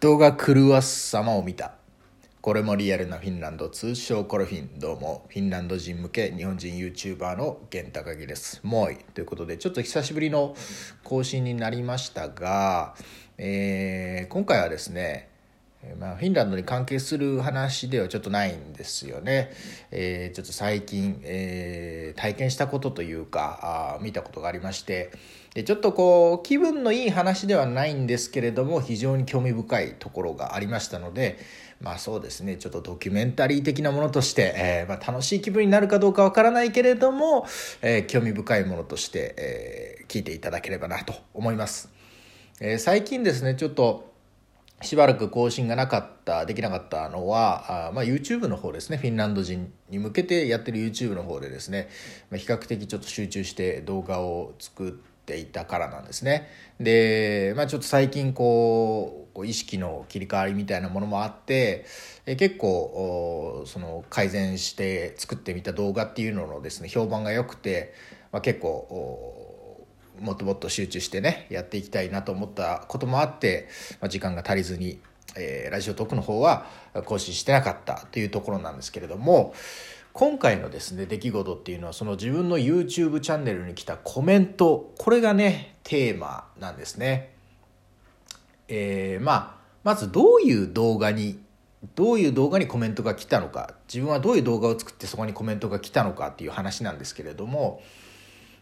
人が狂わす様を見た。これもリアルなフィンランド、通称コロフィン。どうも、フィンランド人向け日本人 YouTuber の源高木です。もうい。ということで、ちょっと久しぶりの更新になりましたが、えー、今回はですね、まあ、フィンランドに関係する話ではちょっとないんですよね。えー、ちょっと最近、えー、体験したことというかあ見たことがありましてでちょっとこう気分のいい話ではないんですけれども非常に興味深いところがありましたのでまあそうですねちょっとドキュメンタリー的なものとして、えー、まあ、楽しい気分になるかどうかわからないけれども、え興味深いものとして、え聞いていただければなと思います。え最近ですねちょっとしばらく更新がなかったできなかったのはあ、まあ、YouTube の方ですね。フィンランド人に向けてやってる YouTube の方でですね、まあ、比較的ちょっと集中して動画を作っていたからなんですね。で、まあ、ちょっと最近こう意識の切り替わりみたいなものもあってえ結構その改善して作ってみた動画っていうののですね評判が良くて、まあ、結構もっともっと集中してねやっていきたいなと思ったこともあって、まあ、時間が足りずに、えー、ラジオトークの方は更新してなかったというところなんですけれども今回のですね出来事っていうのはその自分の YouTube チャンネルに来たコメントこれがねテーマなんですね。えー、まあまずどういう動画にどういう動画にコメントが来たのか自分はどういう動画を作ってそこにコメントが来たのかっていう話なんですけれども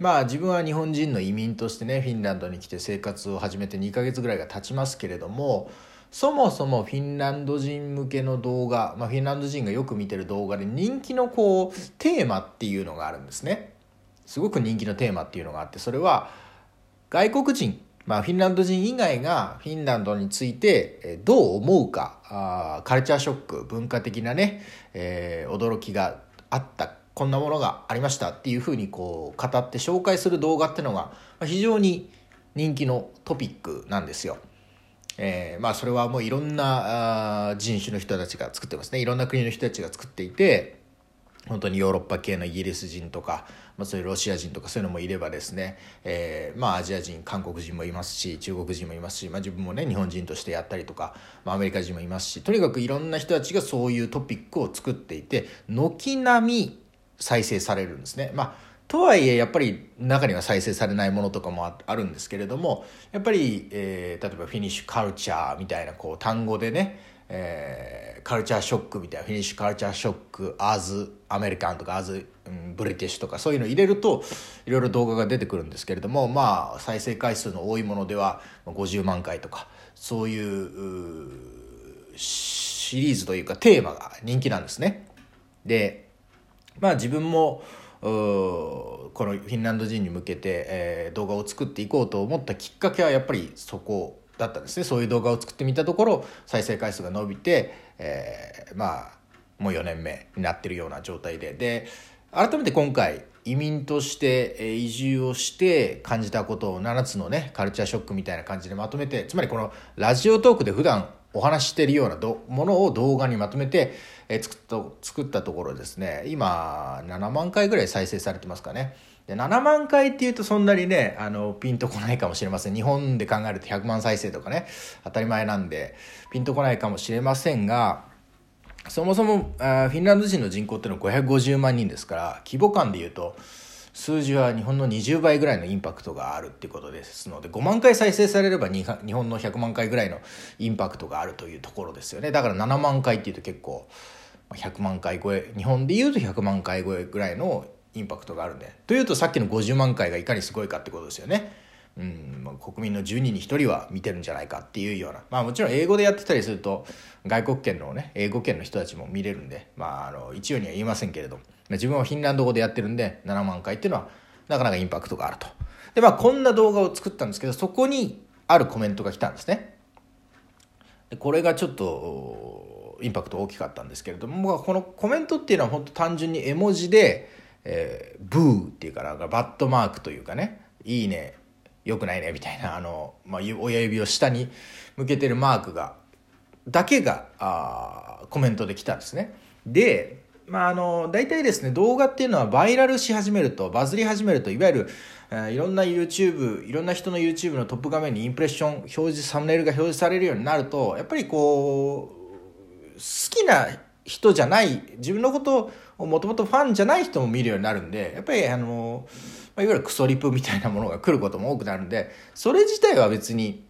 まあ自分は日本人の移民としてねフィンランドに来て生活を始めて2ヶ月ぐらいが経ちますけれどもそもそもフィンランド人向けの動画、まあ、フィンランド人がよく見てる動画で人気のこうテーマっていうのがあるんですね。すごく人気のテーマっていうのがあってそれは外国人まあ、フィンランド人以外がフィンランドについてどう思うかあカルチャーショック文化的なね、えー、驚きがあったこんなものがありましたっていうふうにこう語って紹介する動画っていうのが非常に人気のトピックなんですよ。えー、まあそれはもういろんな人種の人たちが作ってますねいろんな国の人たちが作っていて本当にヨーロッパ系のイギリス人とか、まあ、そういうロシア人とかそういうのもいればですね、えー、まあアジア人韓国人もいますし中国人もいますし、まあ、自分もね日本人としてやったりとか、まあ、アメリカ人もいますしとにかくいろんな人たちがそういうトピックを作っていて軒並み再生されるんですね。まあとはいえやっぱり中には再生されないものとかもあるんですけれどもやっぱり、えー、例えばフィニッシュカルチャーみたいなこう単語でね、えー、カルチャーショックみたいなフィニッシュカルチャーショックアーズアメリカンとかアーズ、うん、ブリティッシュとかそういうの入れるといろいろ動画が出てくるんですけれどもまあ再生回数の多いものでは50万回とかそういうシリーズというかテーマが人気なんですね。でまあ自分もこのフィンランド人に向けて、えー、動画を作っていこうと思ったきっかけはやっぱりそこだったんですね。そういう動画を作ってみたところ再生回数が伸びて、えー、まあもう4年目になってるような状態で。で改めて今回移民として移住をして感じたことを7つのねカルチャーショックみたいな感じでまとめてつまりこのラジオトークで普段お話しているようなものを動画にまとめて、え作った作ったところですね。今7万回ぐらい再生されてますかね。で7万回っていうとそんなにねあのピンとこないかもしれません。日本で考えると100万再生とかね当たり前なんでピンとこないかもしれませんがそもそもあフィンランド人の人口っていうのは550万人ですから規模感でいうと数字は日本の20倍ぐらいのインパクトがあるっていうことですので5万回再生されれば日本の100万回ぐらいのインパクトがあるというところですよねだから7万回っていうと結構100万回超え日本でいうと100万回超えぐらいのインパクトがあるんでというとさっきの50万回がいかにすごいかってことですよね。うんまあ、国民の10人に1人は見てるんじゃないかっていうような。まあもちろん英語でやってたりすると外国圏のね英語圏の人たちも見れるんでまああの一応には言いませんけれど自分はフィンランド語でやってるんで7万回っていうのはなかなかインパクトがあると。でまあこんな動画を作ったんですけどそこにあるコメントが来たんですね。でこれがちょっとインパクト大きかったんですけれどもこのコメントっていうのは本当単純に絵文字で、えー、ブーっていうかなんかバットマークというかねいいねよくないねみたいなあの、まあ、親指を下に向けてるマークがだけがあコメントで来たんですね。でまあ、あの大体ですね動画っていうのはバイラルし始めるとバズり始めるといわゆるえ、いろんな YouTube いろんな人の YouTube のトップ画面にインプレッション表示サムネイルが表示されるようになるとやっぱりこう好きな人じゃない自分のことをもともとファンじゃない人も見るようになるんでやっぱりあの、まあ、いわゆるクソリプみたいなものが来ることも多くなるんでそれ自体は別に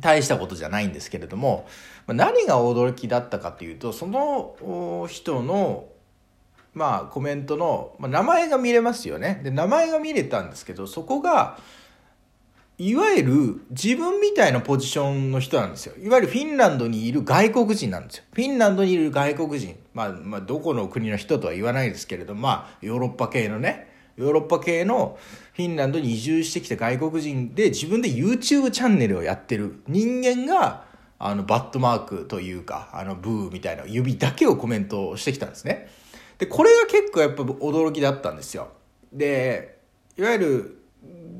大したことじゃないんですけれども何が驚きだったかというとその人のまあコメントの、まあ、名前が見れますよねで名前が見れたんですけどそこがいわゆる自分みたいなポジションの人なんですよ。いわゆるフィンランドにいる外国人なんですよ。フィンランドにいる外国人。まあ、まあ、どこの国の人とは言わないですけれど、まあ、ヨーロッパ系のね、ヨーロッパ系のフィンランドに移住してきた外国人で自分で YouTube チャンネルをやってる人間が、あの、バットマークというか、あの、ブーみたいな指だけをコメントしてきたんですね。で、これが結構やっぱ驚きだったんですよ。で、いわゆる、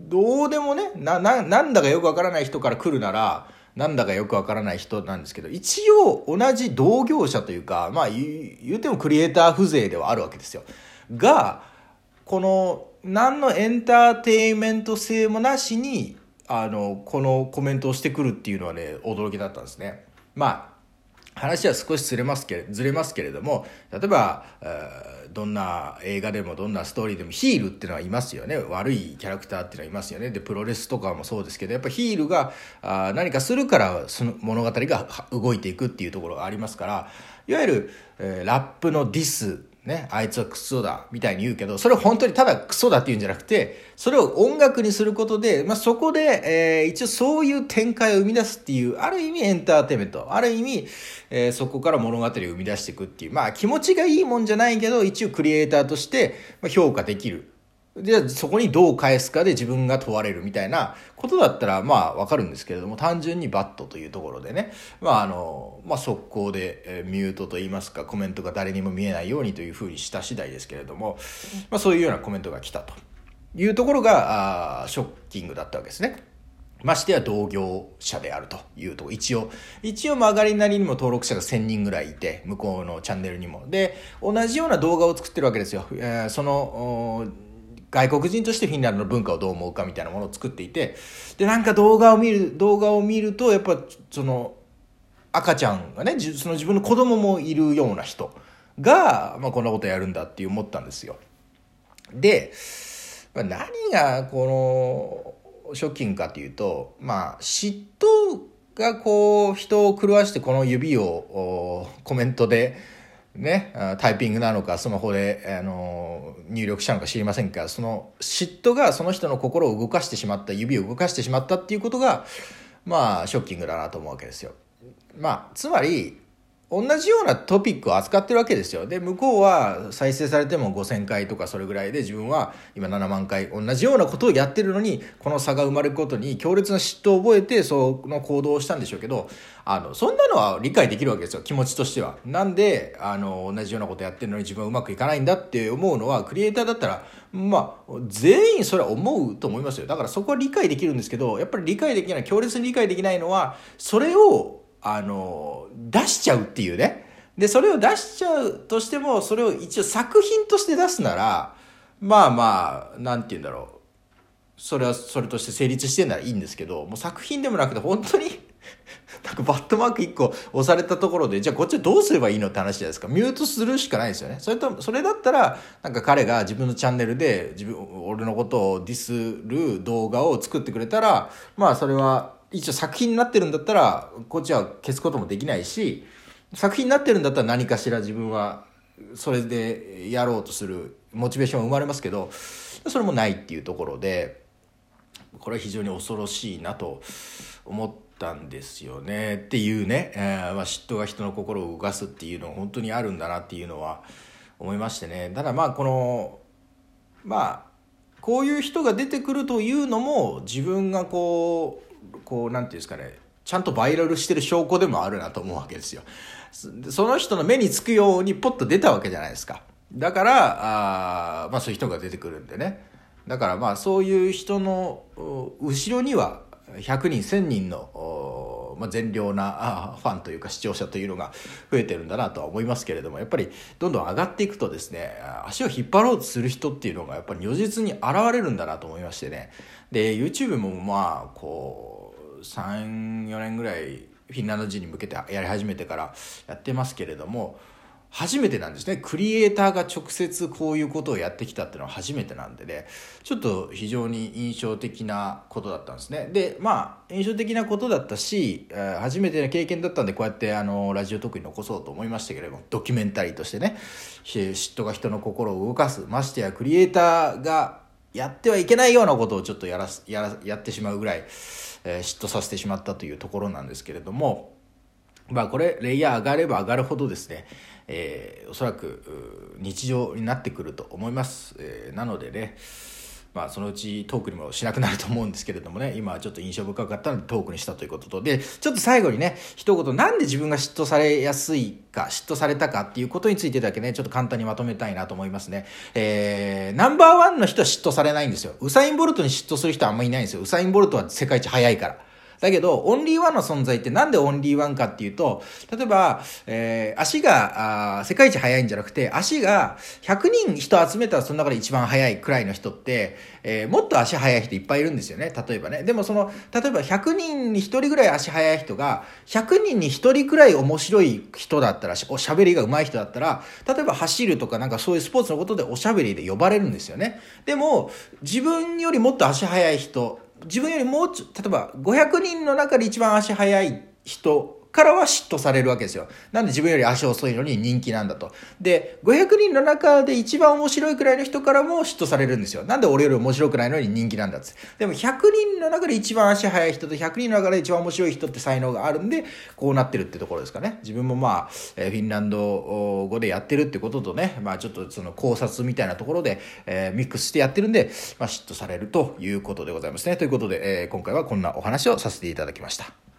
どうでもね、な、な、なんだかよくわからない人から来るなら、なんだかよくわからない人なんですけど、一応同じ同業者というか、まあ言うてもクリエイター風情ではあるわけですよ。が、この、何のエンターテインメント性もなしに、あの、このコメントをしてくるっていうのはね、驚きだったんですね。まあ、話は少しずれますけれずれすけれども例えば、えー、どんな映画でもどんなストーリーでもヒールっていうのはいますよね悪いキャラクターっていうのはいますよねでプロレスとかもそうですけどやっぱヒールがあ何かするからその物語が動いていくっていうところがありますからいわゆる、えー、ラップのディスね、あいつはクソだ、みたいに言うけど、それを本当にただクソだって言うんじゃなくて、それを音楽にすることで、まあ、そこで、えー、一応そういう展開を生み出すっていう、ある意味エンターテイメント、ある意味、えー、そこから物語を生み出していくっていう、まあ気持ちがいいもんじゃないけど、一応クリエイターとして評価できる。じゃあそこにどう返すかで自分が問われるみたいなことだったらまあわかるんですけれども単純にバットというところでねまああのまあ速攻で、ミュートといいますかコメントが誰にも見えないようにというふうにした次第ですけれども、まあ、そういうようなコメントが来たというところがあショッキングだったわけですね。ましてや同業者であるというと一応、一応曲がりなりにも登録者が1000人ぐらいいて、向こうのチャンネルにも。で、同じような動画を作ってるわけですよ。えー、その、外国人としてフィンランドの文化をどう思うかみたいなものを作っていてでなんか動画を見る動画を見るとやっぱその赤ちゃんがねその自分の子供もいるような人が、まあ、こんなことやるんだって思ったんですよ。で、まあ、何がこのショッキングかというとまあ嫉妬がこう人を狂わしてこの指をコメントでね、タイピングなのかスマホで、あの入力したのか知りませんがその嫉妬がその人の心を動かしてしまった指を動かしてしまったっていうことがまあショッキングだなと思うわけですよ。まあつまり同じようなトピックを扱ってるわけですよ。で、向こうは再生されても5000回とかそれぐらいで自分は今7万回同じようなことをやってるのに、この差が生まれることに強烈な嫉妬を覚えてその行動をしたんでしょうけど、あの、そんなのは理解できるわけですよ。気持ちとしては。なんで、あの、同じようなことやってるのに自分はうまくいかないんだって思うのは、クリエイターだったら、まあ、全員それは思うと思いますよ。だからそこは理解できるんですけど、やっぱり理解できない、強烈に理解できないのは、それをあの、出しちゃうっていうね。で、それを出しちゃうとしても、それを一応作品として出すなら、まあまあ、なんて言うんだろう。それはそれとして成立してんならいいんですけど、もう作品でもなくて本当に なんかバットマーク1個押されたところで、じゃあこっちはどうすればいいのって話じゃないですか。ミュートするしかないですよね。それと、それだったら、なんか彼が自分のチャンネルで、自分、俺のことをディスる動画を作ってくれたら、まあそれは一応作品になってるんだったらこっちは消すこともできないし作品になってるんだったら何かしら自分はそれでやろうとするモチベーションが生まれますけどそれもないっていうところでこれは非常に恐ろしいなと思ったんですよね。っていうね、えーまあ、嫉妬が人の心を動かすっていうのは本当にあるんだなっていうのは思いましてね。ただまあこのまあこういう人が出てくるというのも自分がこうこうなんていうんですかねちゃんとバイラルしてる証拠でもあるなと思うわけですよ。その人の目につくようにポッと出たわけじゃないですか。だから、あまあそういう人が出てくるんでね。だからまあそういう人の後ろには100人1000人の、まあ、善良なファンというか視聴者というのが増えてるんだなとは思いますけれどもやっぱりどんどん上がっていくとですね足を引っ張ろうとする人っていうのがやっぱり如実に現れるんだなと思いましてねで YouTube もまあこう34年ぐらいフィンランド人に向けてやり始めてからやってますけれども初めてなんですね。クリエイターが直接こういうことをやってきたっていうのは初めてなんでね。ちょっと非常に印象的なことだったんですね。でまあ印象的なことだったし初めての経験だったんでこうやってあのラジオ特に残そうと思いましたけれどもドキュメンタリーとしてね嫉妬が人の心を動かすましてやクリエイターがやってはいけないようなことをちょっとやらやらやってしまうぐらい、え、嫉妬させてしまったというところなんですけれどもまあこれレイヤー上がれば上がるほどですねえー、おそらく日常になってくると思います、えー、なのでねまあそのうちトークにもしなくなると思うんですけれどもね。今はちょっと印象深かったのでトークにしたということと。でちょっと最後にね一言なんで自分が嫉妬されやすいか嫉妬されたかっていうことについてだけねちょっと簡単にまとめたいなと思いますね。えー、ナンバーワンの人は嫉妬されないんですよ。ウサイン・ボルトに嫉妬する人はあんまりいないんですよ。ウサイン・ボルトは世界一早いから。だけど、オンリーワンの存在ってなんでオンリーワンかっていうと、例えば、えー、足があ世界一速いんじゃなくて、足が100人人集めたらその中で一番速いくらいの人って、えー、もっと足速い人いっぱいいるんですよね。例えばね。でもその、例えば100人に1人ぐらい足速い人が、100人に1人くらい面白い人だったら、おしゃべりが上手い人だったら、例えば走るとかなんかそういうスポーツのことでおしゃべりで呼ばれるんですよね。でも、自分よりもっと足速い人、自分よりもうちょ、例えば500人の中で一番足速い人からは嫉妬されるわけですよ。なんで自分より足遅いのに人気なんだと。で、500人の中で一番面白いくらいの人からも嫉妬されるんですよ。なんで俺より面白くないのに人気なんだっつでも100人の中で一番足速い人と100人の中で一番面白い人って才能があるんで、こうなってるってところですかね。自分もまあ、えフィンランド語でやってるってこととね、まあちょっとその考察みたいなところで、えー、ミックスしてやってるんで、まあ嫉妬されるということでございますね。ということで、えー、今回はこんなお話をさせていただきました。